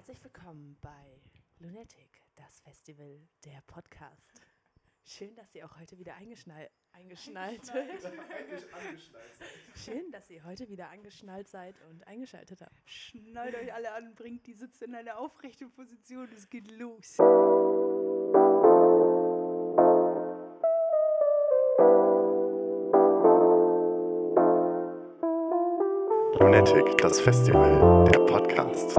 Herzlich willkommen bei Lunatic, das Festival der Podcast. Schön, dass ihr auch heute wieder eingeschnallt, eingeschnallt Schön, dass ihr heute wieder angeschnallt seid und eingeschaltet habt. Schnallt euch alle an, bringt die Sitze in eine aufrechte Position, es geht los. Lunatic, das Festival, der Podcast.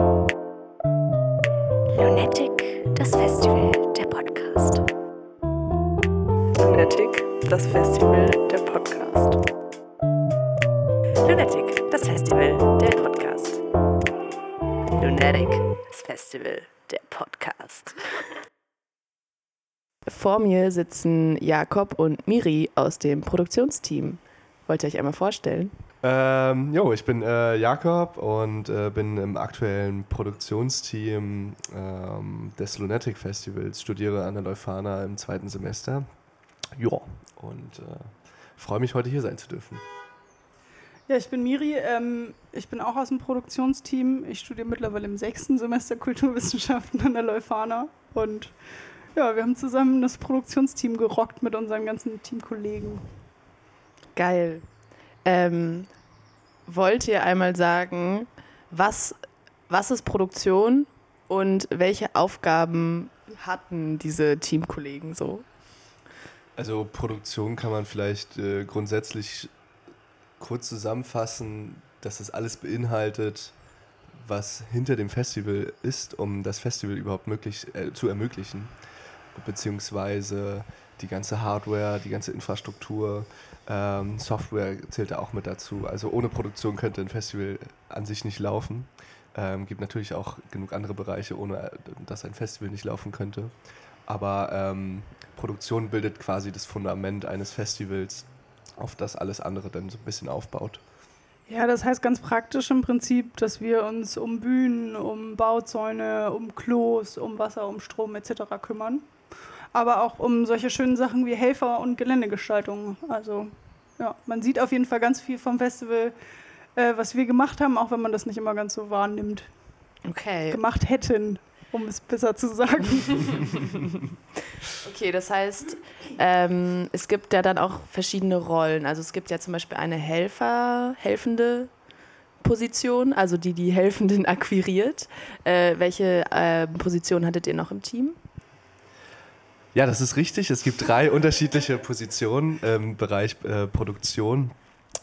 Lunatic, das Festival, der Podcast. Lunatic, das Festival der Podcast. Lunatic, das Festival der Podcast. Lunatic, das Festival der Podcast. Vor mir sitzen Jakob und Miri aus dem Produktionsteam. Wollt ihr euch einmal vorstellen? Ähm, jo, ich bin äh, Jakob und äh, bin im aktuellen Produktionsteam ähm, des Lunatic Festivals, studiere an der Leuphana im zweiten Semester. Ja, und äh, freue mich, heute hier sein zu dürfen. Ja, ich bin Miri, ähm, ich bin auch aus dem Produktionsteam. Ich studiere mittlerweile im sechsten Semester Kulturwissenschaften an der Leuphana und ja, wir haben zusammen das Produktionsteam gerockt mit unseren ganzen Teamkollegen. Geil. Ähm, wollt ihr einmal sagen, was, was ist Produktion und welche Aufgaben hatten diese Teamkollegen so? Also Produktion kann man vielleicht äh, grundsätzlich kurz zusammenfassen, dass es alles beinhaltet, was hinter dem Festival ist, um das Festival überhaupt möglich, äh, zu ermöglichen. Beziehungsweise die ganze Hardware, die ganze Infrastruktur, ähm, Software zählt da auch mit dazu. Also ohne Produktion könnte ein Festival an sich nicht laufen. Ähm, gibt natürlich auch genug andere Bereiche, ohne äh, dass ein Festival nicht laufen könnte. Aber ähm, Produktion bildet quasi das Fundament eines Festivals, auf das alles andere dann so ein bisschen aufbaut. Ja, das heißt ganz praktisch im Prinzip, dass wir uns um Bühnen, um Bauzäune, um Klos, um Wasser, um Strom etc. kümmern. Aber auch um solche schönen Sachen wie Helfer und Geländegestaltung. Also ja, man sieht auf jeden Fall ganz viel vom Festival, äh, was wir gemacht haben, auch wenn man das nicht immer ganz so wahrnimmt. Okay. Gemacht hätten, um es besser zu sagen. Okay, das heißt, ähm, es gibt ja dann auch verschiedene Rollen. Also es gibt ja zum Beispiel eine Helfer, helfende Position, also die die Helfenden akquiriert. Äh, welche äh, Position hattet ihr noch im Team? Ja, das ist richtig. Es gibt drei unterschiedliche Positionen im Bereich äh, Produktion.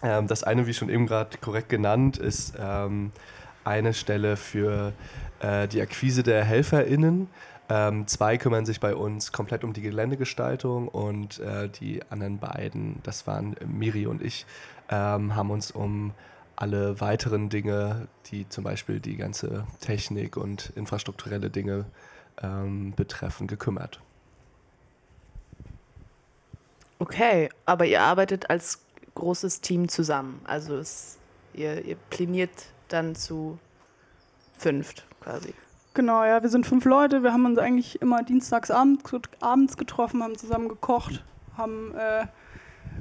Ähm, das eine, wie schon eben gerade korrekt genannt, ist ähm, eine Stelle für äh, die Akquise der HelferInnen. Ähm, zwei kümmern sich bei uns komplett um die Geländegestaltung und äh, die anderen beiden, das waren Miri und ich, ähm, haben uns um alle weiteren Dinge, die zum Beispiel die ganze Technik und infrastrukturelle Dinge ähm, betreffen, gekümmert. Okay, aber ihr arbeitet als großes Team zusammen. Also es, ihr, ihr planiert dann zu fünft quasi. Genau, ja, wir sind fünf Leute. Wir haben uns eigentlich immer dienstags abend, abends getroffen, haben zusammen gekocht, haben äh,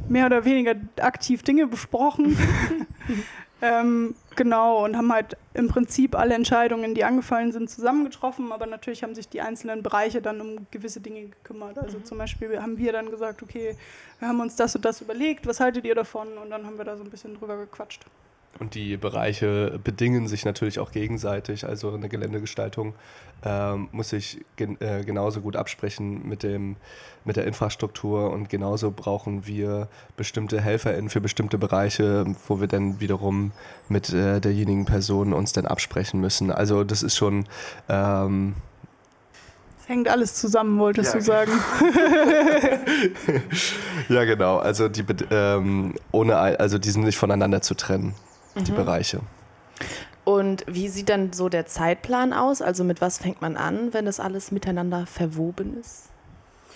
mehr oder weniger aktiv Dinge besprochen. ähm, genau, und haben halt im Prinzip alle Entscheidungen, die angefallen sind, zusammengetroffen. Aber natürlich haben sich die einzelnen Bereiche dann um gewisse Dinge gekümmert. Also mhm. zum Beispiel haben wir dann gesagt, okay, wir haben uns das und das überlegt, was haltet ihr davon? Und dann haben wir da so ein bisschen drüber gequatscht. Und die Bereiche bedingen sich natürlich auch gegenseitig. Also eine Geländegestaltung ähm, muss sich gen äh, genauso gut absprechen mit, dem, mit der Infrastruktur und genauso brauchen wir bestimmte HelferInnen für bestimmte Bereiche, wo wir dann wiederum mit äh, derjenigen Person uns dann absprechen müssen. Also das ist schon... Ähm, hängt alles zusammen, wolltest ja. du sagen. ja, genau. Also die ähm, ohne also die sind nicht voneinander zu trennen die mhm. Bereiche. Und wie sieht dann so der Zeitplan aus? Also mit was fängt man an, wenn das alles miteinander verwoben ist?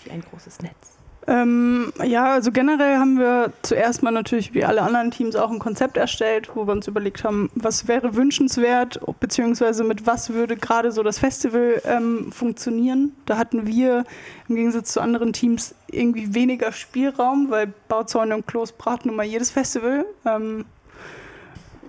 Wie ein großes Netz. Ähm, ja, also generell haben wir zuerst mal natürlich wie alle anderen Teams auch ein Konzept erstellt, wo wir uns überlegt haben, was wäre wünschenswert, beziehungsweise mit was würde gerade so das Festival ähm, funktionieren. Da hatten wir im Gegensatz zu anderen Teams irgendwie weniger Spielraum, weil Bauzäune und Klos braten nun mal jedes Festival. Ähm,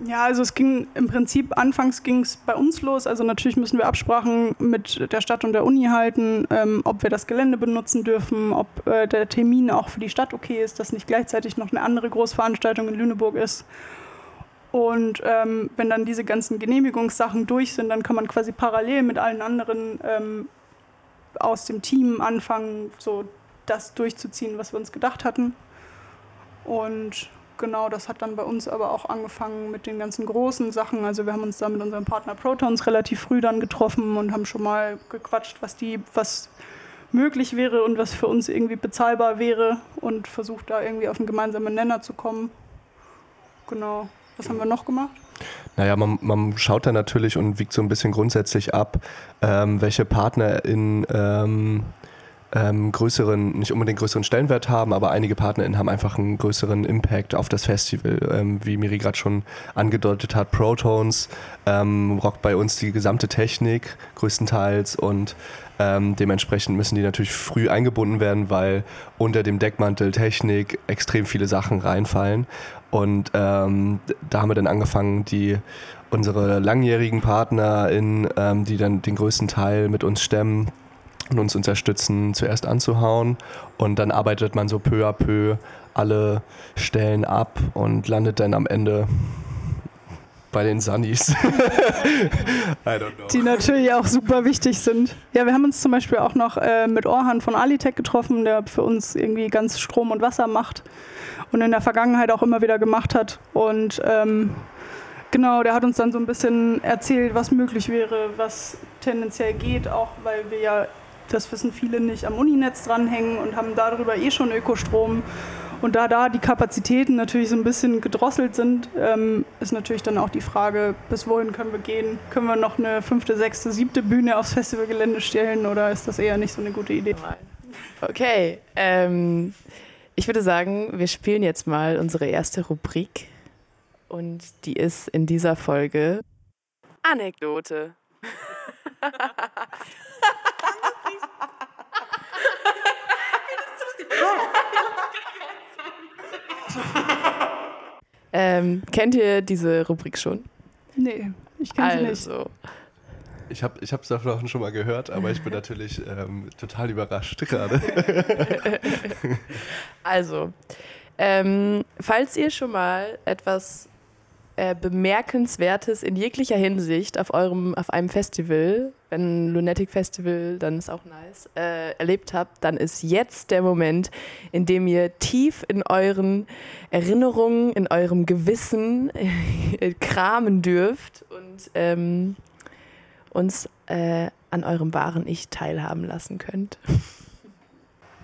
Ja, also es ging im Prinzip, anfangs ging es bei uns los. Also natürlich müssen wir Absprachen mit der Stadt und der Uni halten, ähm, ob wir das Gelände benutzen dürfen, ob äh, der Termin auch für die Stadt okay ist, dass nicht gleichzeitig noch eine andere Großveranstaltung in Lüneburg ist. Und ähm, wenn dann diese ganzen Genehmigungssachen durch sind, dann kann man quasi parallel mit allen anderen ähm, aus dem Team anfangen, so das durchzuziehen, was wir uns gedacht hatten. Und genau, das hat dann bei uns aber auch angefangen mit den ganzen großen Sachen. Also wir haben uns da mit unserem Partner Protons relativ früh dann getroffen und haben schon mal gequatscht, was die, was möglich wäre und was für uns irgendwie bezahlbar wäre und versucht da irgendwie auf einen gemeinsamen Nenner zu kommen. Genau. Was haben wir noch gemacht? Naja, man, man schaut da natürlich und wiegt so ein bisschen grundsätzlich ab, ähm, welche Partner in ähm, ähm, größeren, nicht unbedingt größeren Stellenwert haben, aber einige PartnerInnen haben einfach einen größeren Impact auf das Festival. Ähm, wie Miri gerade schon angedeutet hat, Protones ähm, rockt bei uns die gesamte Technik größtenteils und ähm, dementsprechend müssen die natürlich früh eingebunden werden, weil unter dem Deckmantel Technik extrem viele Sachen reinfallen. Und ähm, da haben wir dann angefangen, die unsere langjährigen PartnerInnen, ähm, die dann den größten Teil mit uns stemmen, und uns unterstützen, zuerst anzuhauen. Und dann arbeitet man so peu à peu alle Stellen ab und landet dann am Ende bei den Sunnies. I don't know. Die natürlich auch super wichtig sind. Ja, wir haben uns zum Beispiel auch noch äh, mit Orhan von Alitech getroffen, der für uns irgendwie ganz Strom und Wasser macht und in der Vergangenheit auch immer wieder gemacht hat. Und ähm, genau, der hat uns dann so ein bisschen erzählt, was möglich wäre, was tendenziell geht, auch weil wir ja das wissen viele nicht, am Uninetz dranhängen und haben darüber eh schon Ökostrom. Und da da die Kapazitäten natürlich so ein bisschen gedrosselt sind, ähm, ist natürlich dann auch die Frage, bis wohin können wir gehen? Können wir noch eine fünfte, sechste, siebte Bühne aufs Festivalgelände stellen oder ist das eher nicht so eine gute Idee? Okay, ähm, ich würde sagen, wir spielen jetzt mal unsere erste Rubrik und die ist in dieser Folge Anekdote. ähm, kennt ihr diese Rubrik schon? Nee, ich kenne sie also. nicht. Ich habe es ich davon schon mal gehört, aber ich bin natürlich ähm, total überrascht gerade. also, ähm, falls ihr schon mal etwas äh, Bemerkenswertes in jeglicher Hinsicht auf eurem, auf einem Festival, wenn Lunatic Festival, dann ist auch nice, äh, erlebt habt, dann ist jetzt der Moment, in dem ihr tief in euren Erinnerungen, in eurem Gewissen kramen dürft und ähm, uns äh, an eurem wahren Ich teilhaben lassen könnt.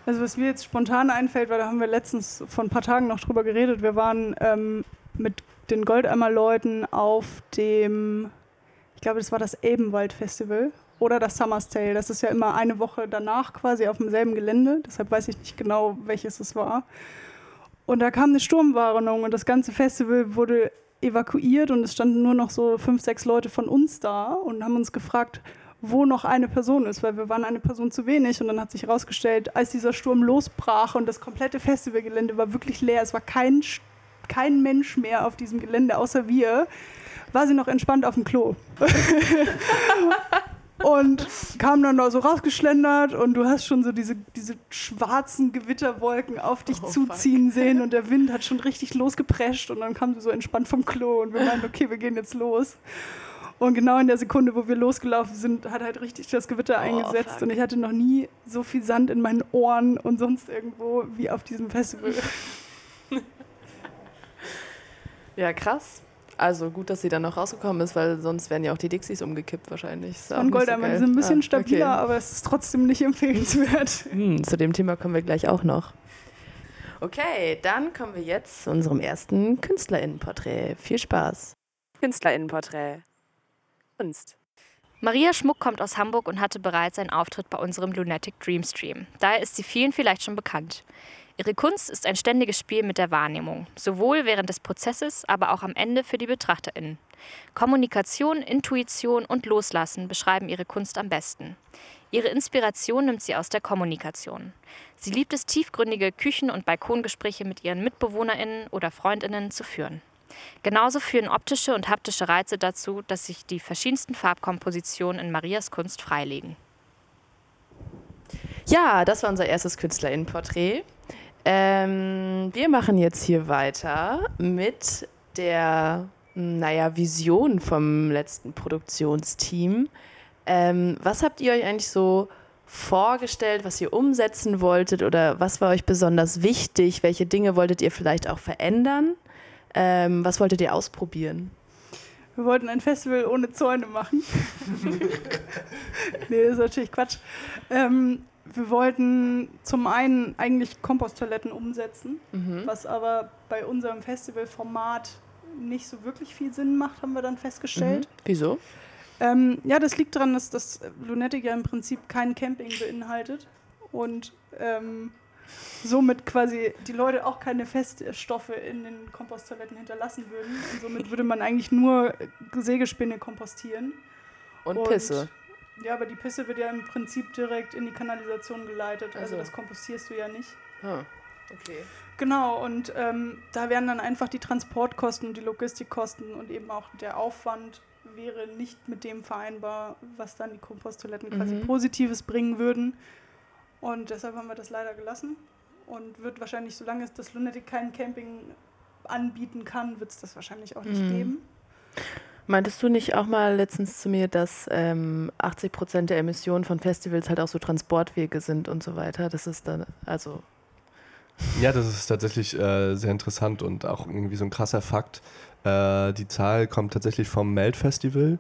Also was mir jetzt spontan einfällt, weil da haben wir letztens vor ein paar Tagen noch drüber geredet, wir waren ähm, mit den Goldeimer-Leuten auf dem, ich glaube, das war das Elbenwald-Festival oder das Summer's Tale. Das ist ja immer eine Woche danach quasi auf demselben Gelände. Deshalb weiß ich nicht genau, welches es war. Und da kam eine Sturmwarnung und das ganze Festival wurde evakuiert und es standen nur noch so fünf, sechs Leute von uns da und haben uns gefragt, wo noch eine Person ist, weil wir waren eine Person zu wenig und dann hat sich herausgestellt, als dieser Sturm losbrach und das komplette Festivalgelände war wirklich leer, es war kein kein Mensch mehr auf diesem Gelände außer wir, war sie noch entspannt auf dem Klo. und kam dann da so rausgeschlendert und du hast schon so diese, diese schwarzen Gewitterwolken auf dich oh, zuziehen fuck. sehen und der Wind hat schon richtig losgeprescht und dann kam sie so entspannt vom Klo und wir meinten, okay, wir gehen jetzt los. Und genau in der Sekunde, wo wir losgelaufen sind, hat halt richtig das Gewitter oh, eingesetzt fuck. und ich hatte noch nie so viel Sand in meinen Ohren und sonst irgendwo wie auf diesem Festival. Ja, krass. Also gut, dass sie dann noch rausgekommen ist, weil sonst wären ja auch die Dixies umgekippt wahrscheinlich. Von Goldeimer, so die sind ein bisschen ah, stabiler, okay. aber es ist trotzdem nicht empfehlenswert. Hm, zu dem Thema kommen wir gleich auch noch. Okay, dann kommen wir jetzt zu unserem ersten KünstlerInnenporträt. Viel Spaß. KünstlerInnenporträt. Kunst. Maria Schmuck kommt aus Hamburg und hatte bereits einen Auftritt bei unserem Lunatic Dream Stream. Daher ist sie vielen vielleicht schon bekannt. Ihre Kunst ist ein ständiges Spiel mit der Wahrnehmung, sowohl während des Prozesses, aber auch am Ende für die BetrachterInnen. Kommunikation, Intuition und Loslassen beschreiben ihre Kunst am besten. Ihre Inspiration nimmt sie aus der Kommunikation. Sie liebt es, tiefgründige Küchen- und Balkongespräche mit ihren MitbewohnerInnen oder FreundInnen zu führen. Genauso führen optische und haptische Reize dazu, dass sich die verschiedensten Farbkompositionen in Marias Kunst freilegen. Ja, das war unser erstes KünstlerInnenporträt. Ähm, wir machen jetzt hier weiter mit der, naja, Vision vom letzten Produktionsteam. Ähm, was habt ihr euch eigentlich so vorgestellt, was ihr umsetzen wolltet oder was war euch besonders wichtig? Welche Dinge wolltet ihr vielleicht auch verändern? Ähm, was wolltet ihr ausprobieren? Wir wollten ein Festival ohne Zäune machen. nee, das ist natürlich Quatsch. Ähm, wir wollten zum einen eigentlich Komposttoiletten umsetzen, Mhm. was aber bei unserem Festivalformat nicht so wirklich viel Sinn macht, haben wir dann festgestellt. Mhm. Wieso? Ähm, ja, das liegt daran, dass das Lunatic ja im Prinzip kein Camping beinhaltet und ähm, somit quasi die Leute auch keine Feststoffe in den Komposttoiletten hinterlassen würden. Und somit würde man eigentlich nur Sägespäne kompostieren. Und, Und- Pisse. Ja, aber die Pisse wird ja im Prinzip direkt in die Kanalisation geleitet. Also Also. das kompostierst du ja nicht. Ah, okay. Genau, und ähm, da wären dann einfach die Transportkosten und die Logistikkosten und eben auch der Aufwand wäre nicht mit dem vereinbar, was dann die Komposttoiletten quasi Mhm. Positives bringen würden. Und deshalb haben wir das leider gelassen. Und wird wahrscheinlich, solange es das Lunatic kein Camping anbieten kann, wird es das wahrscheinlich auch nicht Mhm. geben. Meintest du nicht auch mal letztens zu mir, dass ähm, 80 Prozent der Emissionen von Festivals halt auch so Transportwege sind und so weiter? Das ist dann, also, Ja, das ist tatsächlich äh, sehr interessant und auch irgendwie so ein krasser Fakt. Äh, die Zahl kommt tatsächlich vom Melt-Festival.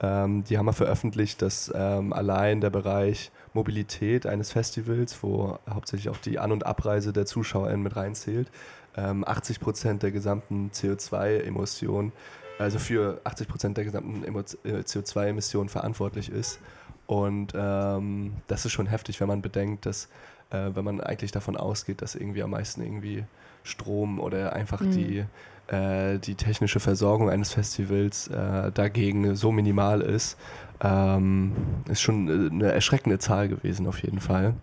Ähm, die haben mal veröffentlicht, dass ähm, allein der Bereich Mobilität eines Festivals, wo hauptsächlich auch die An- und Abreise der ZuschauerInnen mit reinzählt, ähm, 80 Prozent der gesamten CO2-Emissionen, also für 80 Prozent der gesamten äh, CO2-Emissionen verantwortlich ist. Und ähm, das ist schon heftig, wenn man bedenkt, dass äh, wenn man eigentlich davon ausgeht, dass irgendwie am meisten irgendwie Strom oder einfach Mhm. die, äh, die technische Versorgung eines Festivals äh, dagegen so minimal ist, ähm, ist schon äh, eine erschreckende Zahl gewesen auf jeden Fall.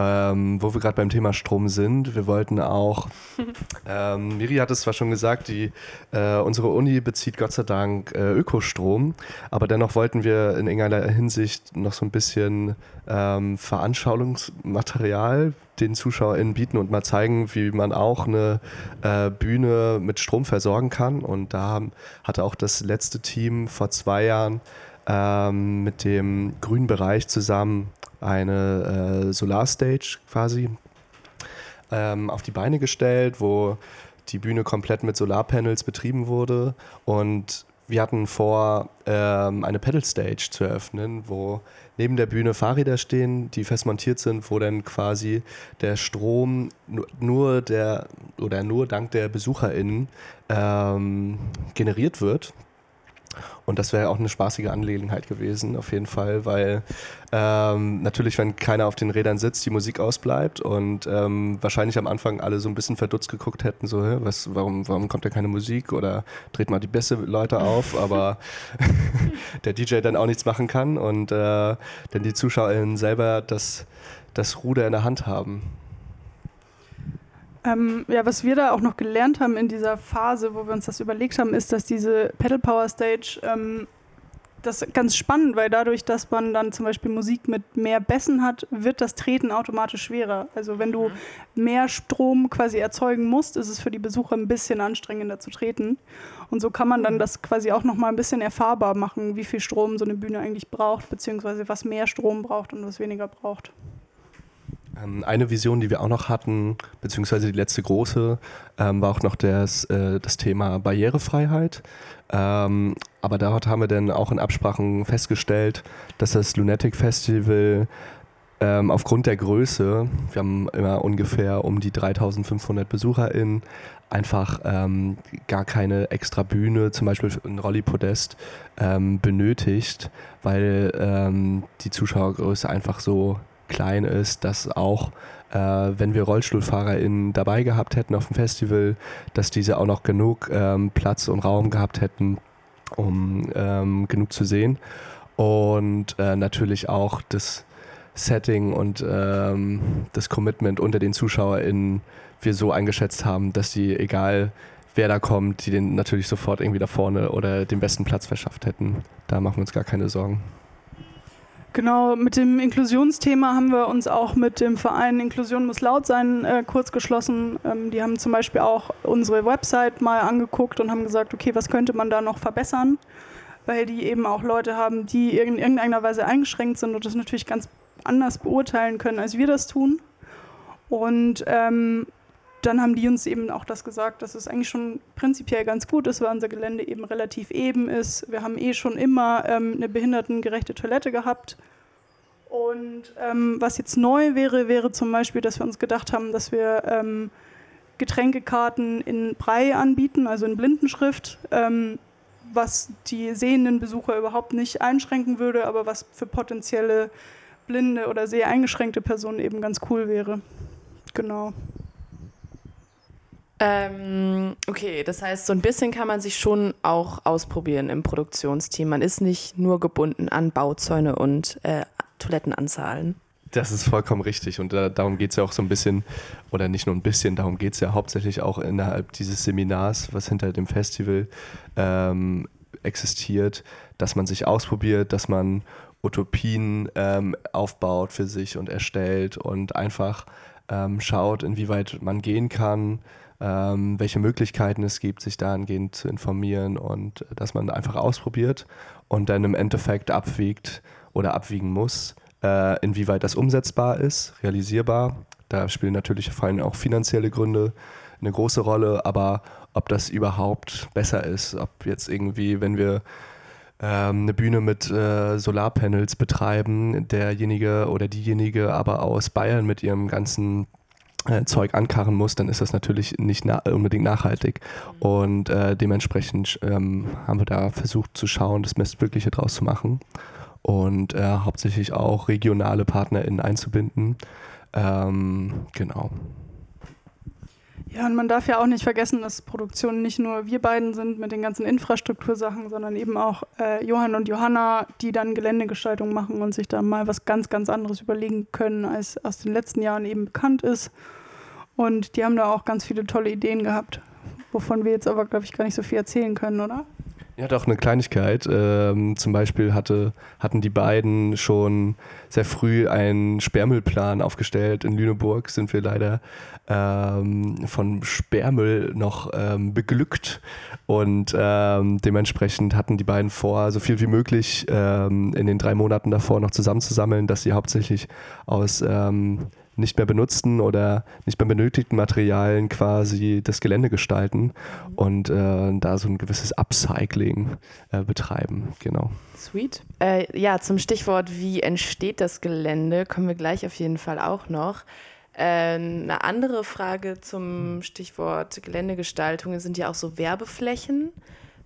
Ähm, wo wir gerade beim Thema Strom sind, wir wollten auch, ähm, Miri hat es zwar schon gesagt, die, äh, unsere Uni bezieht Gott sei Dank äh, Ökostrom, aber dennoch wollten wir in irgendeiner Hinsicht noch so ein bisschen ähm, Veranschauungsmaterial den ZuschauerInnen bieten und mal zeigen, wie man auch eine äh, Bühne mit Strom versorgen kann. Und da haben, hatte auch das letzte Team vor zwei Jahren ähm, mit dem grünen Bereich zusammen eine äh, Solarstage quasi ähm, auf die Beine gestellt, wo die Bühne komplett mit Solarpanels betrieben wurde. Und wir hatten vor, ähm, eine Pedal Stage zu eröffnen, wo neben der Bühne Fahrräder stehen, die fest montiert sind, wo dann quasi der Strom nu- nur der oder nur dank der BesucherInnen ähm, generiert wird. Und das wäre auch eine spaßige Angelegenheit gewesen, auf jeden Fall, weil ähm, natürlich, wenn keiner auf den Rädern sitzt, die Musik ausbleibt und ähm, wahrscheinlich am Anfang alle so ein bisschen verdutzt geguckt hätten, so, hä, was, warum, warum kommt da keine Musik oder dreht mal die beste Leute auf, aber der DJ dann auch nichts machen kann und äh, dann die ZuschauerInnen selber das, das Ruder in der Hand haben. Ähm, ja, was wir da auch noch gelernt haben in dieser Phase, wo wir uns das überlegt haben, ist, dass diese Pedal Power Stage, ähm, das ist ganz spannend, weil dadurch, dass man dann zum Beispiel Musik mit mehr Bässen hat, wird das Treten automatisch schwerer. Also wenn du mehr Strom quasi erzeugen musst, ist es für die Besucher ein bisschen anstrengender zu treten. Und so kann man dann das quasi auch noch mal ein bisschen erfahrbar machen, wie viel Strom so eine Bühne eigentlich braucht, beziehungsweise was mehr Strom braucht und was weniger braucht. Ähm, Eine Vision, die wir auch noch hatten, beziehungsweise die letzte große, ähm, war auch noch das, äh, das Thema Barrierefreiheit. Ähm, aber dort haben wir dann auch in Absprachen festgestellt, dass das Lunatic Festival ähm, aufgrund der Größe, wir haben immer ungefähr um die 3500 BesucherInnen, einfach ähm, gar keine extra Bühne, zum Beispiel ein Rolli-Podest, ähm, benötigt, weil ähm, die Zuschauergröße einfach so klein ist, dass auch äh, wenn wir RollstuhlfahrerInnen dabei gehabt hätten auf dem Festival, dass diese auch noch genug ähm, Platz und Raum gehabt hätten, um ähm, genug zu sehen. Und äh, natürlich auch das Setting und ähm, das Commitment unter den ZuschauerInnen wir so eingeschätzt haben, dass die, egal wer da kommt, die den natürlich sofort irgendwie da vorne oder den besten Platz verschafft hätten. Da machen wir uns gar keine Sorgen. Genau, mit dem Inklusionsthema haben wir uns auch mit dem Verein Inklusion muss laut sein äh, kurz geschlossen. Ähm, die haben zum Beispiel auch unsere Website mal angeguckt und haben gesagt, okay, was könnte man da noch verbessern? Weil die eben auch Leute haben, die in irgendeiner Weise eingeschränkt sind und das natürlich ganz anders beurteilen können, als wir das tun. Und ähm, dann haben die uns eben auch das gesagt, dass es eigentlich schon prinzipiell ganz gut ist, weil unser Gelände eben relativ eben ist. Wir haben eh schon immer ähm, eine behindertengerechte Toilette gehabt. Und ähm, was jetzt neu wäre, wäre zum Beispiel, dass wir uns gedacht haben, dass wir ähm, Getränkekarten in Brei anbieten, also in Blindenschrift, ähm, was die sehenden Besucher überhaupt nicht einschränken würde, aber was für potenzielle blinde oder seheingeschränkte Personen eben ganz cool wäre. Genau. Ähm, okay, das heißt, so ein bisschen kann man sich schon auch ausprobieren im Produktionsteam. Man ist nicht nur gebunden an Bauzäune und äh, Toilettenanzahlen. Das ist vollkommen richtig und da, darum geht es ja auch so ein bisschen, oder nicht nur ein bisschen, darum geht es ja hauptsächlich auch innerhalb dieses Seminars, was hinter dem Festival ähm, existiert, dass man sich ausprobiert, dass man Utopien ähm, aufbaut für sich und erstellt und einfach ähm, schaut, inwieweit man gehen kann, ähm, welche Möglichkeiten es gibt, sich dahingehend zu informieren und äh, dass man einfach ausprobiert und dann im Endeffekt abwiegt oder abwiegen muss, äh, inwieweit das umsetzbar ist, realisierbar. Da spielen natürlich vor allem auch finanzielle Gründe eine große Rolle, aber ob das überhaupt besser ist, ob jetzt irgendwie, wenn wir ähm, eine Bühne mit äh, Solarpanels betreiben, derjenige oder diejenige aber aus Bayern mit ihrem ganzen Zeug ankarren muss, dann ist das natürlich nicht na unbedingt nachhaltig. Und äh, dementsprechend ähm, haben wir da versucht zu schauen, das Bestmögliche draus zu machen und äh, hauptsächlich auch regionale PartnerInnen einzubinden. Ähm, genau. Ja, und man darf ja auch nicht vergessen, dass Produktionen nicht nur wir beiden sind mit den ganzen Infrastruktursachen, sondern eben auch äh, Johann und Johanna, die dann Geländegestaltung machen und sich da mal was ganz, ganz anderes überlegen können, als aus den letzten Jahren eben bekannt ist. Und die haben da auch ganz viele tolle Ideen gehabt, wovon wir jetzt aber, glaube ich, gar nicht so viel erzählen können, oder? Ja, doch eine Kleinigkeit. Ähm, zum Beispiel hatte, hatten die beiden schon sehr früh einen Sperrmüllplan aufgestellt. In Lüneburg sind wir leider ähm, von Sperrmüll noch ähm, beglückt und ähm, dementsprechend hatten die beiden vor, so viel wie möglich ähm, in den drei Monaten davor noch zusammenzusammeln, dass sie hauptsächlich aus ähm, nicht mehr benutzten oder nicht mehr benötigten Materialien quasi das Gelände gestalten und äh, da so ein gewisses Upcycling äh, betreiben. Genau. Sweet. Äh, ja, zum Stichwort, wie entsteht das Gelände, kommen wir gleich auf jeden Fall auch noch. Äh, eine andere Frage zum Stichwort Geländegestaltung sind ja auch so Werbeflächen.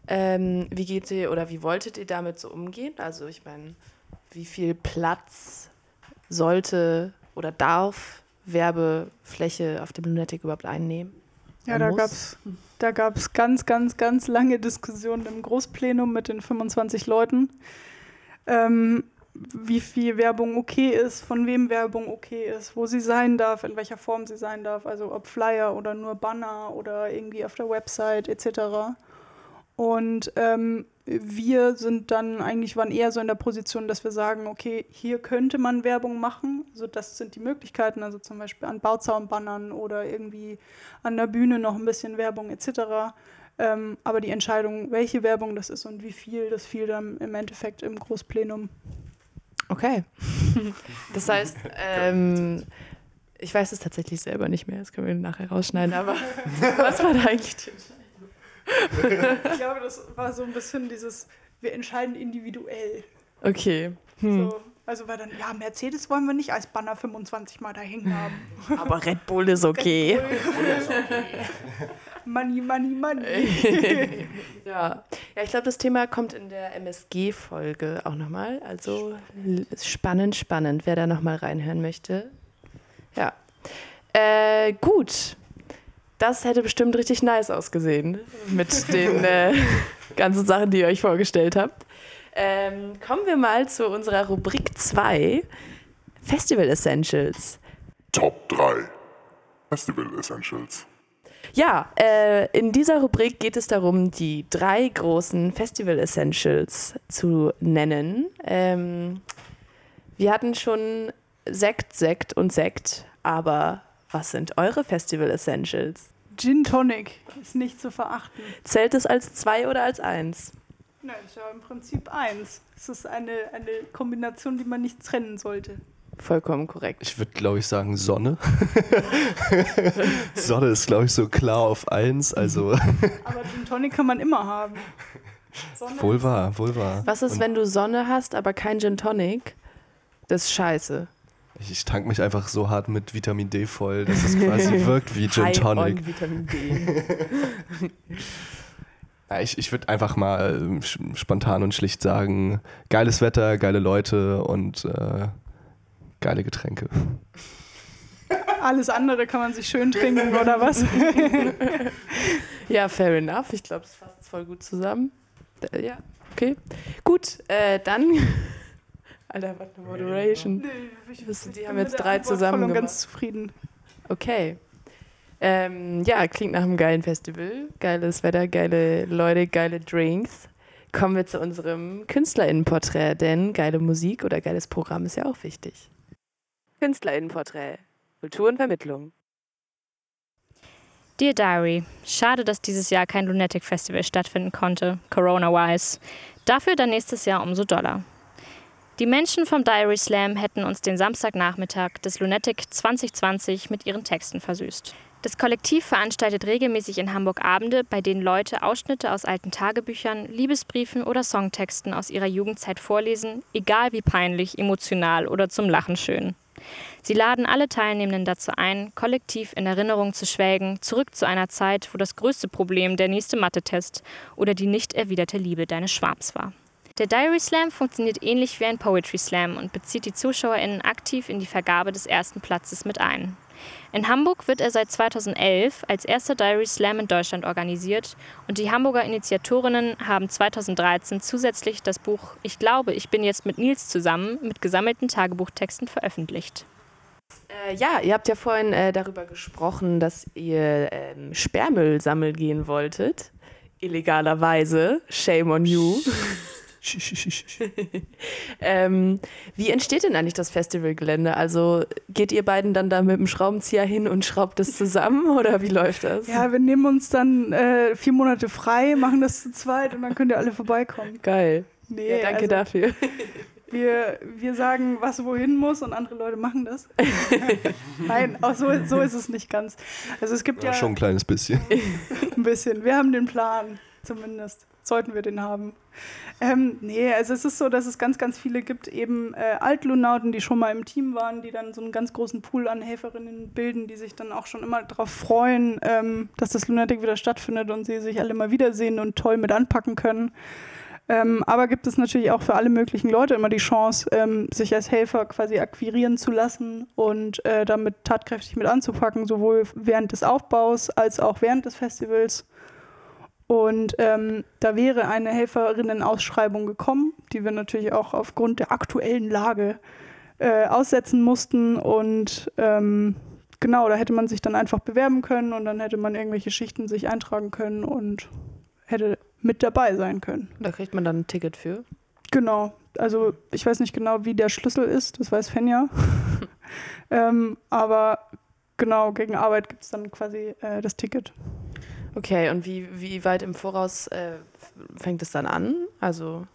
Ähm, wie geht ihr oder wie wolltet ihr damit so umgehen? Also ich meine, wie viel Platz sollte oder darf Werbefläche auf dem Lunatic überhaupt einnehmen? Ja, da gab es da gab's ganz, ganz, ganz lange Diskussionen im Großplenum mit den 25 Leuten, ähm, wie viel Werbung okay ist, von wem Werbung okay ist, wo sie sein darf, in welcher Form sie sein darf, also ob Flyer oder nur Banner oder irgendwie auf der Website etc. Und ähm, wir sind dann eigentlich waren eher so in der Position, dass wir sagen, okay, hier könnte man Werbung machen. Also das sind die Möglichkeiten, also zum Beispiel an Bauzaunbannern oder irgendwie an der Bühne noch ein bisschen Werbung etc. Ähm, aber die Entscheidung, welche Werbung das ist und wie viel, das fiel dann im Endeffekt im Großplenum. Okay. Das heißt, ähm, ich weiß es tatsächlich selber nicht mehr, das können wir nachher rausschneiden, aber was war da eigentlich die Ich glaube, das war so ein bisschen dieses, wir entscheiden individuell. Okay. Hm. So. Also war dann, ja, Mercedes wollen wir nicht als Banner 25 Mal da hängen haben. Aber Red Bull ist okay. money, money, money. ja. ja, ich glaube, das Thema kommt in der MSG-Folge auch nochmal. Also spannend, spannend, wer da nochmal reinhören möchte. Ja. Äh, gut. Das hätte bestimmt richtig nice ausgesehen mit den äh, ganzen Sachen, die ihr euch vorgestellt habt. Ähm, kommen wir mal zu unserer Rubrik 2, Festival Essentials. Top 3 Festival Essentials. Ja, äh, in dieser Rubrik geht es darum, die drei großen Festival Essentials zu nennen. Ähm, wir hatten schon Sekt, Sekt und Sekt, aber was sind eure Festival Essentials? Gin Tonic ist nicht zu verachten. Zählt es als zwei oder als eins? Nein, ist ja im Prinzip eins. Es ist eine, eine Kombination, die man nicht trennen sollte. Vollkommen korrekt. Ich würde, glaube ich, sagen Sonne. Sonne ist, glaube ich, so klar auf eins. Also Aber Gin Tonic kann man immer haben. Sonne wohl wahr, wohl wahr. Was ist, Und wenn du Sonne hast, aber kein Gin Tonic? Das ist scheiße. Ich, ich tank mich einfach so hart mit Vitamin D voll, dass es quasi wirkt wie Gin High Tonic. on Vitamin D. Ja, ich ich würde einfach mal ähm, spontan und schlicht sagen, geiles Wetter, geile Leute und äh, geile Getränke. Alles andere kann man sich schön trinken, oder was? Ja, fair enough. Ich glaube, es fasst voll gut zusammen. Äh, Ja, okay. Gut, äh, dann. Alter, was eine Moderation. ich, Das- die bin haben jetzt drei zusammen voll und gemacht. ganz zufrieden. Okay. Ähm, ja, klingt nach einem geilen Festival. Geiles Wetter, geile Leute, geile Drinks. Kommen wir zu unserem KünstlerInnenporträt, denn geile Musik oder geiles Programm ist ja auch wichtig. KünstlerInnenporträt. Kultur und Vermittlung. Dear Diary, schade, dass dieses Jahr kein Lunatic Festival stattfinden konnte, Corona-wise. Dafür dann nächstes Jahr umso doller. Die Menschen vom Diary Slam hätten uns den Samstagnachmittag des Lunatic 2020 mit ihren Texten versüßt. Das Kollektiv veranstaltet regelmäßig in Hamburg Abende, bei denen Leute Ausschnitte aus alten Tagebüchern, Liebesbriefen oder Songtexten aus ihrer Jugendzeit vorlesen, egal wie peinlich, emotional oder zum Lachen schön. Sie laden alle Teilnehmenden dazu ein, kollektiv in Erinnerung zu schwelgen, zurück zu einer Zeit, wo das größte Problem der nächste Mathe-Test oder die nicht erwiderte Liebe deines Schwarms war. Der Diary Slam funktioniert ähnlich wie ein Poetry Slam und bezieht die ZuschauerInnen aktiv in die Vergabe des ersten Platzes mit ein. In Hamburg wird er seit 2011 als erster Diary Slam in Deutschland organisiert und die Hamburger Initiatorinnen haben 2013 zusätzlich das Buch Ich glaube, ich bin jetzt mit Nils zusammen mit gesammelten Tagebuchtexten veröffentlicht. Äh, ja, ihr habt ja vorhin äh, darüber gesprochen, dass ihr ähm, Sperrmüll sammeln gehen wolltet. Illegalerweise. Shame on you. ähm, wie entsteht denn eigentlich das Festivalgelände? Also geht ihr beiden dann da mit dem Schraubenzieher hin und schraubt es zusammen oder wie läuft das? Ja, wir nehmen uns dann äh, vier Monate frei, machen das zu zweit und dann könnt ihr alle vorbeikommen. Geil. Nee, Ja, danke also dafür. Wir, wir sagen, was wohin muss und andere Leute machen das. Nein, auch so, so ist es nicht ganz. Also es gibt ja, Ja, schon ein kleines bisschen. ein bisschen. Wir haben den Plan, zumindest. Sollten wir den haben. Ähm, nee, also es ist so, dass es ganz, ganz viele gibt, eben äh, Altlunauten, die schon mal im Team waren, die dann so einen ganz großen Pool an Helferinnen bilden, die sich dann auch schon immer darauf freuen, ähm, dass das Lunatic wieder stattfindet und sie sich alle mal wiedersehen und toll mit anpacken können. Ähm, aber gibt es natürlich auch für alle möglichen Leute immer die Chance, ähm, sich als Helfer quasi akquirieren zu lassen und äh, damit tatkräftig mit anzupacken, sowohl während des Aufbaus als auch während des Festivals. Und ähm, da wäre eine Helferinnenausschreibung gekommen, die wir natürlich auch aufgrund der aktuellen Lage äh, aussetzen mussten. Und ähm, genau, da hätte man sich dann einfach bewerben können und dann hätte man irgendwelche Schichten sich eintragen können und hätte mit dabei sein können. Da kriegt man dann ein Ticket für. Genau. Also ich weiß nicht genau, wie der Schlüssel ist, das weiß Fenja. ähm, aber genau, gegen Arbeit gibt es dann quasi äh, das Ticket. Okay, und wie, wie weit im Voraus äh, fängt es dann an? Also,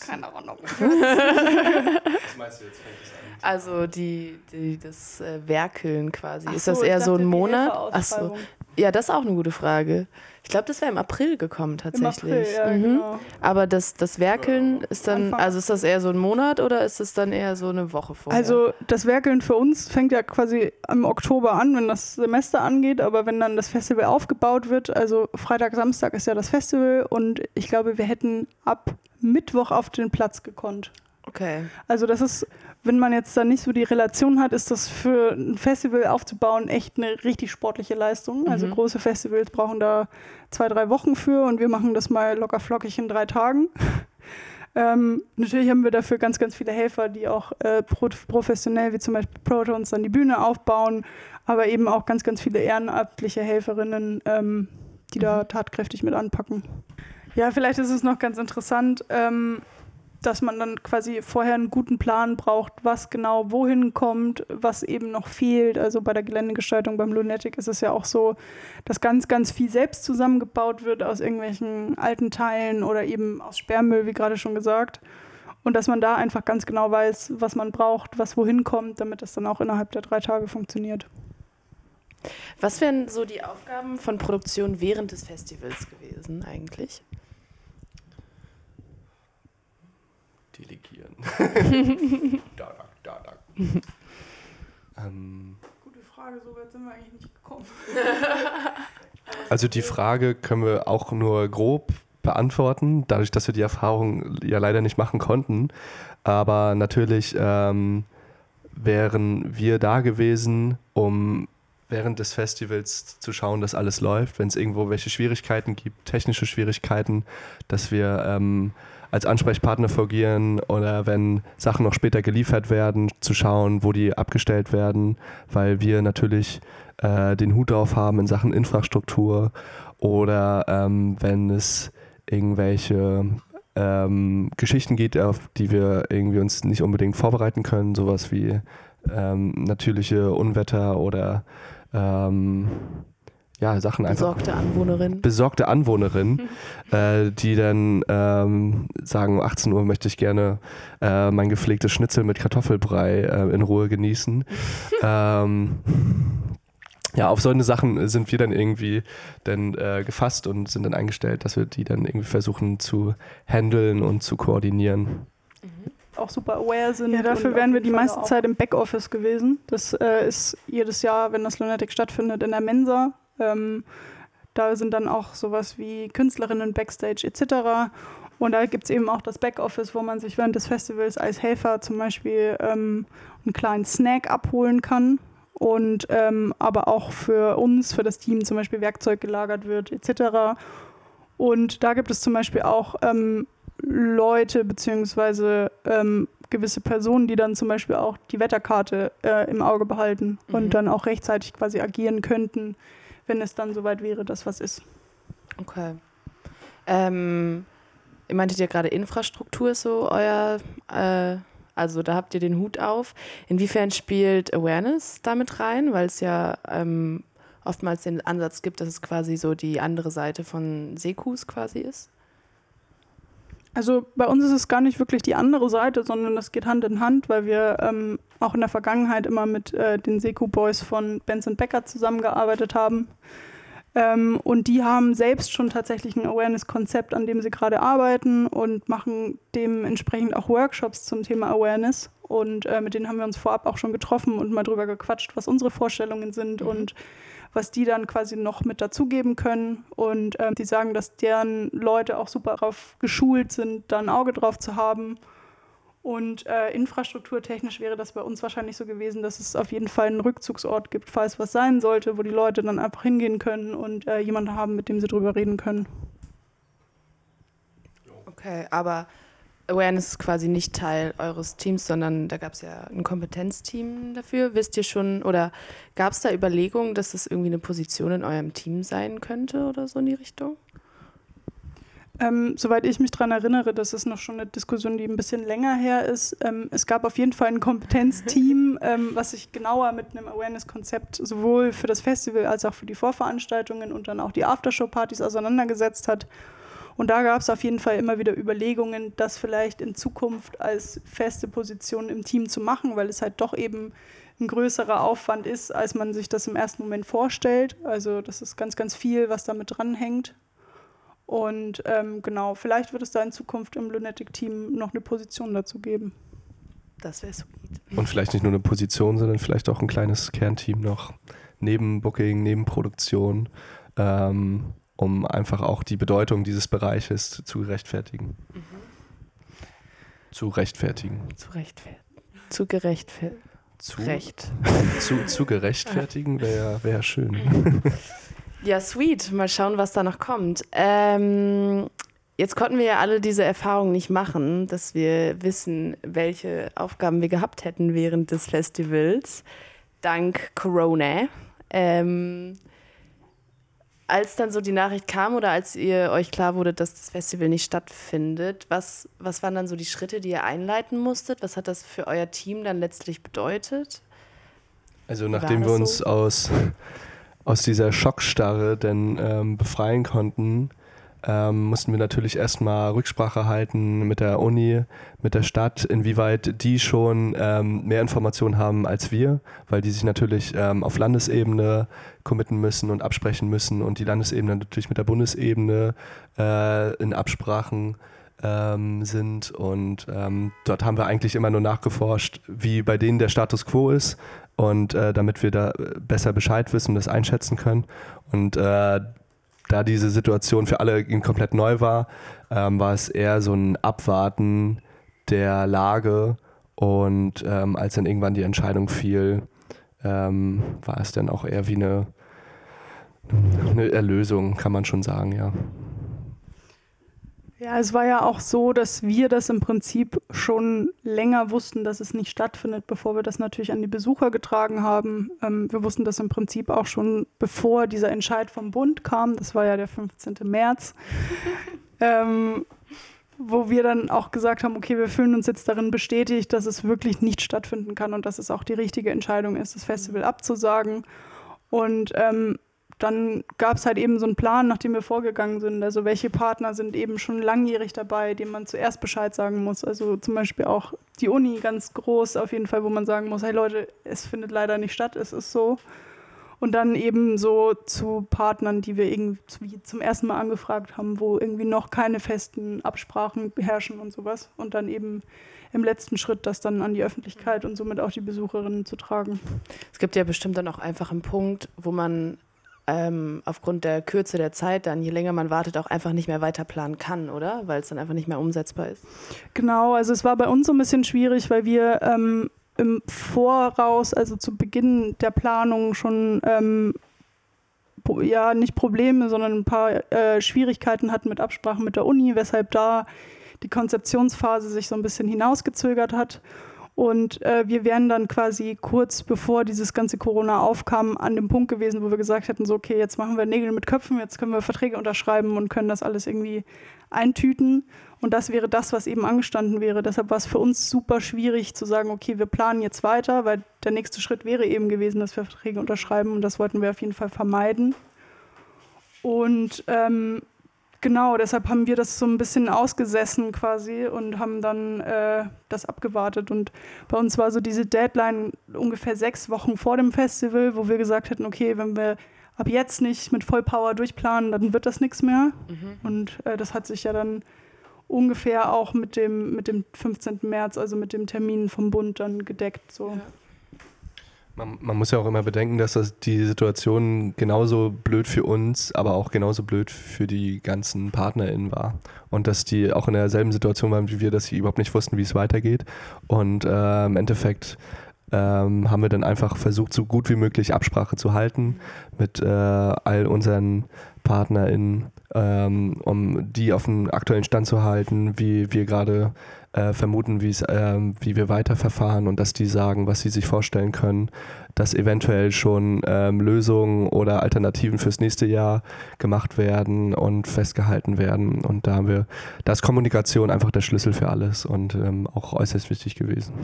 Keine Ahnung. Was meinst du jetzt fängt es an? also die, die, das äh, Werkeln quasi. Ach ist das so, ich eher so ein Monat? Achso. Ja, das ist auch eine gute Frage. Ich glaube, das wäre im April gekommen Im tatsächlich. April, ja, mhm. genau. Aber das, das Werkeln ist dann, Anfang- also ist das eher so ein Monat oder ist es dann eher so eine Woche vorher? Also das Werkeln für uns fängt ja quasi im Oktober an, wenn das Semester angeht, aber wenn dann das Festival aufgebaut wird, also Freitag, Samstag ist ja das Festival und ich glaube, wir hätten ab Mittwoch auf den Platz gekonnt. okay. Also das ist, wenn man jetzt da nicht so die Relation hat, ist das für ein Festival aufzubauen echt eine richtig sportliche Leistung. Also Mhm. große Festivals brauchen da zwei, drei Wochen für und wir machen das mal locker flockig in drei Tagen. Ähm, natürlich haben wir dafür ganz, ganz viele Helfer, die auch äh, pro professionell, wie zum Beispiel Protons, dann die Bühne aufbauen, aber eben auch ganz, ganz viele ehrenamtliche Helferinnen, ähm, die da tatkräftig mit anpacken. Ja, vielleicht ist es noch ganz interessant, ähm, dass man dann quasi vorher einen guten Plan braucht, was genau wohin kommt, was eben noch fehlt. Also bei der Geländegestaltung beim Lunatic ist es ja auch so, dass ganz, ganz viel selbst zusammengebaut wird aus irgendwelchen alten Teilen oder eben aus Sperrmüll, wie gerade schon gesagt. Und dass man da einfach ganz genau weiß, was man braucht, was wohin kommt, damit das dann auch innerhalb der drei Tage funktioniert. Was wären so die Aufgaben von Produktion während des Festivals gewesen eigentlich? Delegieren. da, da, da, da. ähm, Gute Frage, so weit sind wir eigentlich nicht gekommen. also die Frage können wir auch nur grob beantworten, dadurch, dass wir die Erfahrung ja leider nicht machen konnten. Aber natürlich ähm, wären wir da gewesen, um während des Festivals zu schauen, dass alles läuft, wenn es irgendwo welche Schwierigkeiten gibt, technische Schwierigkeiten, dass wir ähm, als Ansprechpartner fungieren oder wenn Sachen noch später geliefert werden, zu schauen, wo die abgestellt werden, weil wir natürlich äh, den Hut drauf haben in Sachen Infrastruktur oder ähm, wenn es irgendwelche ähm, Geschichten gibt, auf die wir irgendwie uns nicht unbedingt vorbereiten können, sowas wie ähm, natürliche Unwetter oder ähm, ja, Sachen einfach. Besorgte Anwohnerin. Besorgte Anwohnerin, äh, die dann ähm, sagen, um 18 Uhr möchte ich gerne äh, mein gepflegtes Schnitzel mit Kartoffelbrei äh, in Ruhe genießen. ähm, ja, auf solche Sachen sind wir dann irgendwie dann äh, gefasst und sind dann eingestellt, dass wir die dann irgendwie versuchen zu handeln und zu koordinieren. auch super aware sind. Ja, dafür wären wir die meiste Zeit im Backoffice gewesen. Das äh, ist jedes Jahr, wenn das Lunatic stattfindet, in der Mensa. Ähm, da sind dann auch sowas wie Künstlerinnen Backstage etc. Und da gibt es eben auch das Backoffice, wo man sich während des Festivals als Helfer zum Beispiel ähm, einen kleinen Snack abholen kann. Und ähm, aber auch für uns, für das Team zum Beispiel Werkzeug gelagert wird etc. Und da gibt es zum Beispiel auch ähm, Leute beziehungsweise ähm, gewisse Personen, die dann zum Beispiel auch die Wetterkarte äh, im Auge behalten Mhm. und dann auch rechtzeitig quasi agieren könnten, wenn es dann soweit wäre, dass was ist. Okay. Ähm, ihr meintet ja gerade Infrastruktur ist so euer, äh, also da habt ihr den Hut auf. Inwiefern spielt Awareness damit rein? Weil es ja ähm, oftmals den Ansatz gibt, dass es quasi so die andere Seite von Sekus quasi ist. Also bei uns ist es gar nicht wirklich die andere Seite, sondern das geht Hand in Hand, weil wir ähm, auch in der Vergangenheit immer mit äh, den Seku Boys von Benson Becker zusammengearbeitet haben. Ähm, und die haben selbst schon tatsächlich ein Awareness-Konzept, an dem sie gerade arbeiten und machen dementsprechend auch Workshops zum Thema Awareness. Und äh, mit denen haben wir uns vorab auch schon getroffen und mal drüber gequatscht, was unsere Vorstellungen sind und was die dann quasi noch mit dazugeben können. Und ähm, die sagen, dass deren Leute auch super darauf geschult sind, da ein Auge drauf zu haben. Und äh, infrastrukturtechnisch wäre das bei uns wahrscheinlich so gewesen, dass es auf jeden Fall einen Rückzugsort gibt, falls was sein sollte, wo die Leute dann einfach hingehen können und äh, jemanden haben, mit dem sie drüber reden können. Okay, aber Awareness ist quasi nicht Teil eures Teams, sondern da gab es ja ein Kompetenzteam dafür. Wisst ihr schon, oder gab es da Überlegungen, dass das irgendwie eine Position in eurem Team sein könnte oder so in die Richtung? Ähm, soweit ich mich daran erinnere, das ist noch schon eine Diskussion, die ein bisschen länger her ist. Ähm, es gab auf jeden Fall ein Kompetenzteam, ähm, was sich genauer mit einem Awareness-Konzept sowohl für das Festival als auch für die Vorveranstaltungen und dann auch die Aftershow-Partys auseinandergesetzt hat. Und da gab es auf jeden Fall immer wieder Überlegungen, das vielleicht in Zukunft als feste Position im Team zu machen, weil es halt doch eben ein größerer Aufwand ist, als man sich das im ersten Moment vorstellt. Also das ist ganz, ganz viel, was damit dranhängt. Und ähm, genau, vielleicht wird es da in Zukunft im Lunatic-Team noch eine Position dazu geben. Das wäre sweet. Und vielleicht nicht nur eine Position, sondern vielleicht auch ein kleines Kernteam noch neben Booking, neben Produktion, ähm, um einfach auch die Bedeutung dieses Bereiches zu rechtfertigen. Zu rechtfertigen. Zu rechtfertigen. Zu gerechtfertigen. Zu, Recht. zu, zu gerechtfertigen wäre wär schön. Ja, sweet. Mal schauen, was da noch kommt. Ähm, Jetzt konnten wir ja alle diese Erfahrung nicht machen, dass wir wissen, welche Aufgaben wir gehabt hätten während des Festivals, dank Corona. Ähm, als dann so die Nachricht kam oder als ihr euch klar wurde, dass das Festival nicht stattfindet, was, was waren dann so die Schritte, die ihr einleiten musstet? Was hat das für euer Team dann letztlich bedeutet? Also nachdem wir uns so? aus, aus dieser Schockstarre dann ähm, befreien konnten, ähm, mussten wir natürlich erstmal Rücksprache halten mit der Uni, mit der Stadt, inwieweit die schon ähm, mehr Informationen haben als wir, weil die sich natürlich ähm, auf Landesebene committen müssen und absprechen müssen und die Landesebene natürlich mit der Bundesebene äh, in Absprachen ähm, sind. Und ähm, dort haben wir eigentlich immer nur nachgeforscht, wie bei denen der Status quo ist und äh, damit wir da besser Bescheid wissen das einschätzen können. Und äh, da diese Situation für alle komplett neu war, ähm, war es eher so ein Abwarten der Lage. Und ähm, als dann irgendwann die Entscheidung fiel, ähm, war es dann auch eher wie eine, eine Erlösung, kann man schon sagen, ja. Ja, es war ja auch so, dass wir das im Prinzip schon länger wussten, dass es nicht stattfindet, bevor wir das natürlich an die Besucher getragen haben. Ähm, wir wussten das im Prinzip auch schon, bevor dieser Entscheid vom Bund kam. Das war ja der 15. März. ähm, wo wir dann auch gesagt haben, okay, wir fühlen uns jetzt darin bestätigt, dass es wirklich nicht stattfinden kann und dass es auch die richtige Entscheidung ist, das Festival abzusagen. Und ähm, dann gab es halt eben so einen Plan, nach dem wir vorgegangen sind. Also welche Partner sind eben schon langjährig dabei, denen man zuerst Bescheid sagen muss. Also zum Beispiel auch die Uni ganz groß auf jeden Fall, wo man sagen muss, hey Leute, es findet leider nicht statt, es ist so. Und dann eben so zu Partnern, die wir irgendwie zum ersten Mal angefragt haben, wo irgendwie noch keine festen Absprachen herrschen und sowas. Und dann eben im letzten Schritt das dann an die Öffentlichkeit und somit auch die Besucherinnen zu tragen. Es gibt ja bestimmt dann auch einfach einen Punkt, wo man ähm, aufgrund der Kürze der Zeit dann, je länger man wartet, auch einfach nicht mehr weiter planen kann, oder? Weil es dann einfach nicht mehr umsetzbar ist. Genau, also es war bei uns so ein bisschen schwierig, weil wir ähm, im Voraus, also zu Beginn der Planung schon ähm, ja nicht Probleme, sondern ein paar äh, Schwierigkeiten hatten mit Absprachen mit der Uni, weshalb da die Konzeptionsphase sich so ein bisschen hinausgezögert hat. Und äh, wir wären dann quasi kurz bevor dieses ganze Corona aufkam, an dem Punkt gewesen, wo wir gesagt hätten, so okay, jetzt machen wir Nägel mit Köpfen, jetzt können wir Verträge unterschreiben und können das alles irgendwie eintüten. Und das wäre das, was eben angestanden wäre. Deshalb war es für uns super schwierig zu sagen, okay, wir planen jetzt weiter, weil der nächste Schritt wäre eben gewesen, dass wir Verträge unterschreiben und das wollten wir auf jeden Fall vermeiden. Und ähm, genau, deshalb haben wir das so ein bisschen ausgesessen quasi und haben dann äh, das abgewartet. Und bei uns war so diese Deadline ungefähr sechs Wochen vor dem Festival, wo wir gesagt hätten, okay, wenn wir ab jetzt nicht mit Vollpower durchplanen, dann wird das nichts mehr. Und äh, das hat sich ja dann ungefähr auch mit dem, mit dem 15. März, also mit dem Termin vom Bund dann gedeckt. So. Man, man muss ja auch immer bedenken, dass das die Situation genauso blöd für uns, aber auch genauso blöd für die ganzen PartnerInnen war. Und dass die auch in derselben Situation waren wie wir, dass sie überhaupt nicht wussten, wie es weitergeht. Und äh, im Endeffekt ähm, haben wir dann einfach versucht, so gut wie möglich Absprache zu halten mit äh, all unseren PartnerInnen, ähm, um die auf den aktuellen Stand zu halten, wie wir gerade äh, vermuten, wie es, ähm, wie wir weiterverfahren und dass die sagen, was sie sich vorstellen können, dass eventuell schon ähm, Lösungen oder Alternativen fürs nächste Jahr gemacht werden und festgehalten werden. Und da haben wir, da ist Kommunikation einfach der Schlüssel für alles und ähm, auch äußerst wichtig gewesen.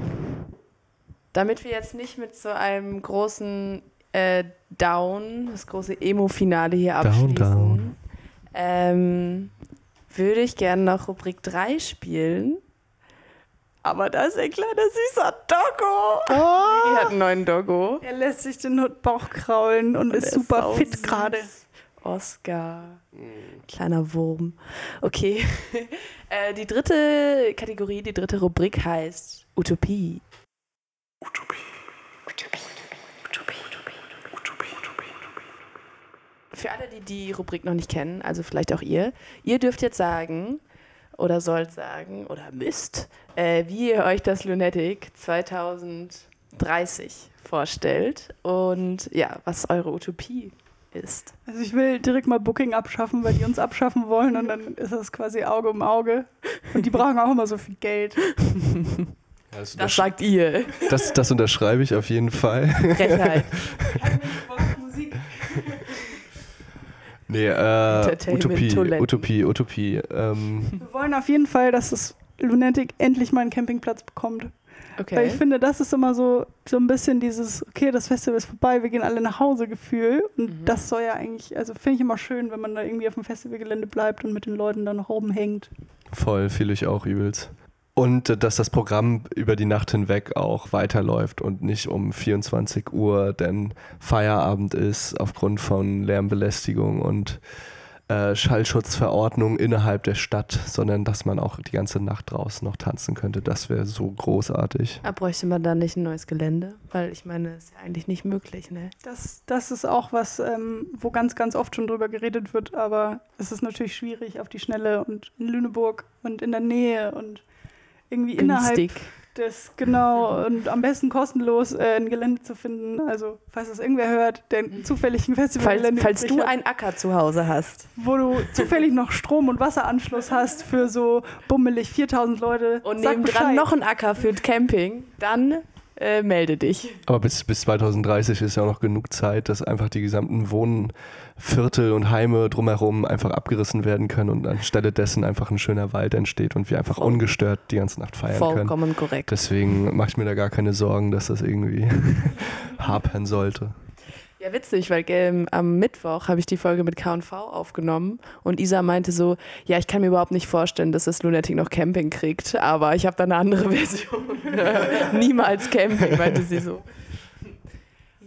Damit wir jetzt nicht mit so einem großen äh, Down, das große Emo-Finale hier Down, abschließen, down. Ähm, würde ich gerne noch Rubrik 3 spielen. Aber da ist ein kleiner süßer Doggo. Die hat einen neuen Doggo. Er lässt sich den Bauch kraulen und, ist er super sau fit gerade. Oscar. Kleiner Wurm. Okay. äh, die dritte Kategorie, die dritte Rubrik heißt Utopie. Für alle, die die Rubrik noch nicht kennen, also vielleicht auch ihr, ihr dürft jetzt sagen oder sollt sagen oder müsst, äh, wie ihr euch das Lunatic 2030 vorstellt und ja, was eure Utopie ist. Also ich will direkt mal Booking abschaffen, weil die uns abschaffen wollen und dann ist das quasi Auge um Auge. Und die brauchen auch immer so viel Geld. Das, Das sagt ihr. das, das unterschreibe ich auf jeden Fall. Frechheit. Nee, äh, Utopie. Utopie, Utopie. Ähm, Wir wollen auf jeden Fall, dass das Lunatic endlich mal einen Campingplatz bekommt. Weil ich Okay. finde, das ist immer so, so ein bisschen dieses, okay, das Festival ist vorbei, wir gehen alle nach Hause Gefühl. Und Mhm. das soll ja eigentlich, also finde ich immer schön, wenn man da irgendwie auf dem Festivalgelände bleibt und mit den Leuten dann noch oben hängt. voll, fühle ich auch übelst. Und äh, dass das Programm über die Nacht hinweg auch weiterläuft und nicht um 24 Uhr denn Feierabend ist aufgrund von Lärmbelästigung und äh, Schallschutzverordnung innerhalb der Stadt, sondern dass man auch die ganze Nacht draußen noch tanzen könnte. Das wäre so großartig. Aber bräuchte man da nicht ein neues Gelände? Weil ich meine, ist ja eigentlich nicht möglich, ne? Das, das ist auch was, ähm, wo ganz, ganz oft schon drüber geredet wird, aber es ist natürlich schwierig auf die Schnelle und in Lüneburg und in der Nähe und irgendwie innerhalb Günstig. des, genau, und am besten kostenlos äh, ein Gelände zu finden. Also, falls das irgendwer hört, der zufällig ein Falls, Festivalgelände falls übrig du einen Acker zu Hause hast wo du zufällig noch Strom- und Wasseranschluss hast für so bummelig 4000 Leute, und nebendran noch ein Acker für Camping, dann äh, melde dich. Aber bis, bis 2030 ist ja auch noch genug Zeit, dass einfach die gesamten Wohnviertel und Heime drumherum einfach abgerissen werden können und anstelle dessen einfach ein schöner Wald entsteht und wir einfach Voll. ungestört die ganze Nacht feiern können. Vollkommen korrekt. Deswegen mache ich mir da gar keine Sorgen, dass das irgendwie hapern sollte. Ja, witzig, weil ähm, am Mittwoch habe ich die Folge mit K&V aufgenommen und Isa meinte so, ja, ich kann mir überhaupt nicht vorstellen, dass das Lunatic noch Camping kriegt, aber ich habe da eine andere Version. Niemals Camping, meinte sie so.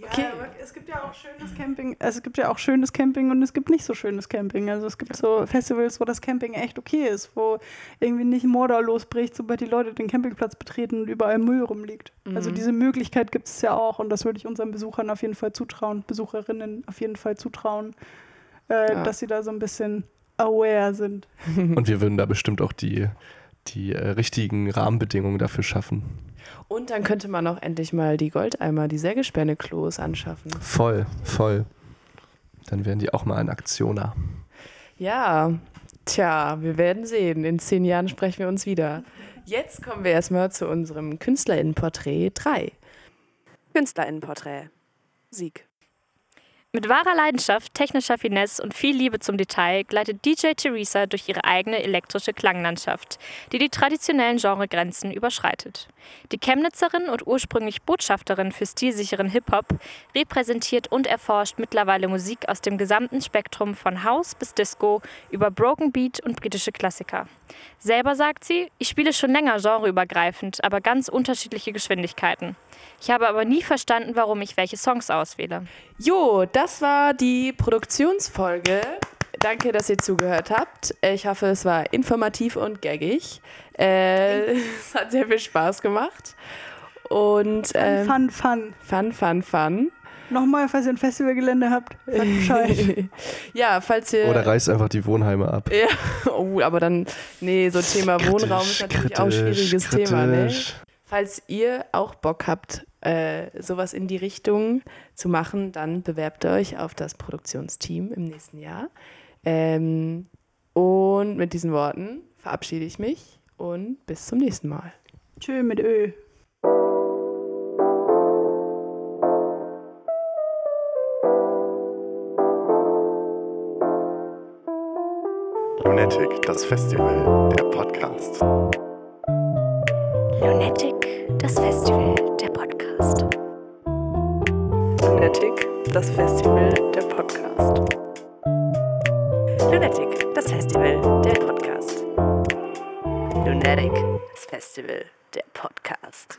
Ja, Okay. aber es gibt ja auch schönes Camping. Also es gibt ja auch schönes Camping und es gibt nicht so schönes Camping. Also es gibt so Festivals, wo das Camping echt okay ist, wo irgendwie nicht Mordor losbricht, sobald die Leute den Campingplatz betreten und überall Müll rumliegt. Also Mhm. diese Möglichkeit gibt es ja auch und das würde ich unseren Besuchern auf jeden Fall zutrauen, Besucherinnen auf jeden Fall zutrauen, äh, Ja. dass sie da so ein bisschen aware sind. Und wir würden da bestimmt auch die, die äh, richtigen Rahmenbedingungen dafür schaffen. Und dann könnte man auch endlich mal die Goldeimer, die Sägespäne-Klos anschaffen. Voll, voll. Dann wären die auch mal ein Aktioner. Ja, tja, wir werden sehen. In zehn Jahren sprechen wir uns wieder. Jetzt kommen wir erstmal zu unserem KünstlerInnenporträt 3. KünstlerInnenporträt. Sieg. Mit wahrer Leidenschaft, technischer Finesse und viel Liebe zum Detail gleitet DJ Theresa durch ihre eigene elektrische Klanglandschaft, die die traditionellen Genregrenzen überschreitet. Die Chemnitzerin und ursprünglich Botschafterin für stilsicheren Hip-Hop repräsentiert und erforscht mittlerweile Musik aus dem gesamten Spektrum von House bis Disco über Broken Beat und britische Klassiker. Selber sagt sie, ich spiele schon länger genreübergreifend, aber ganz unterschiedliche Geschwindigkeiten. Ich habe aber nie verstanden, warum ich welche Songs auswähle. Jo, das war die Produktionsfolge. Danke, dass ihr zugehört habt. Ich hoffe, es war informativ und gaggig. Äh, es hat sehr viel Spaß gemacht. Und ähm, Fun, fun. fun, fun, fun. Nochmal, falls ihr ein Festivalgelände habt, sagt Bescheid. ja, falls ihr. Oder reißt einfach die Wohnheime ab. ja, oh, aber dann, nee, so Thema Wohnraum ist natürlich auch ein schwieriges Thema, ne? kritisch. Falls ihr auch Bock habt, äh, sowas in die Richtung zu machen, dann bewerbt euch auf das Produktionsteam im nächsten Jahr. Ähm, und mit diesen Worten verabschiede ich mich und bis zum nächsten Mal. Tschö mit Ö. Lunatic, das Festival, der Podcast. Lunatic, das Festival, der Podcast. Lunatic, das Festival, der Podcast. Lunatic, das Festival, der Podcast. Lunatic, das Festival, der Podcast.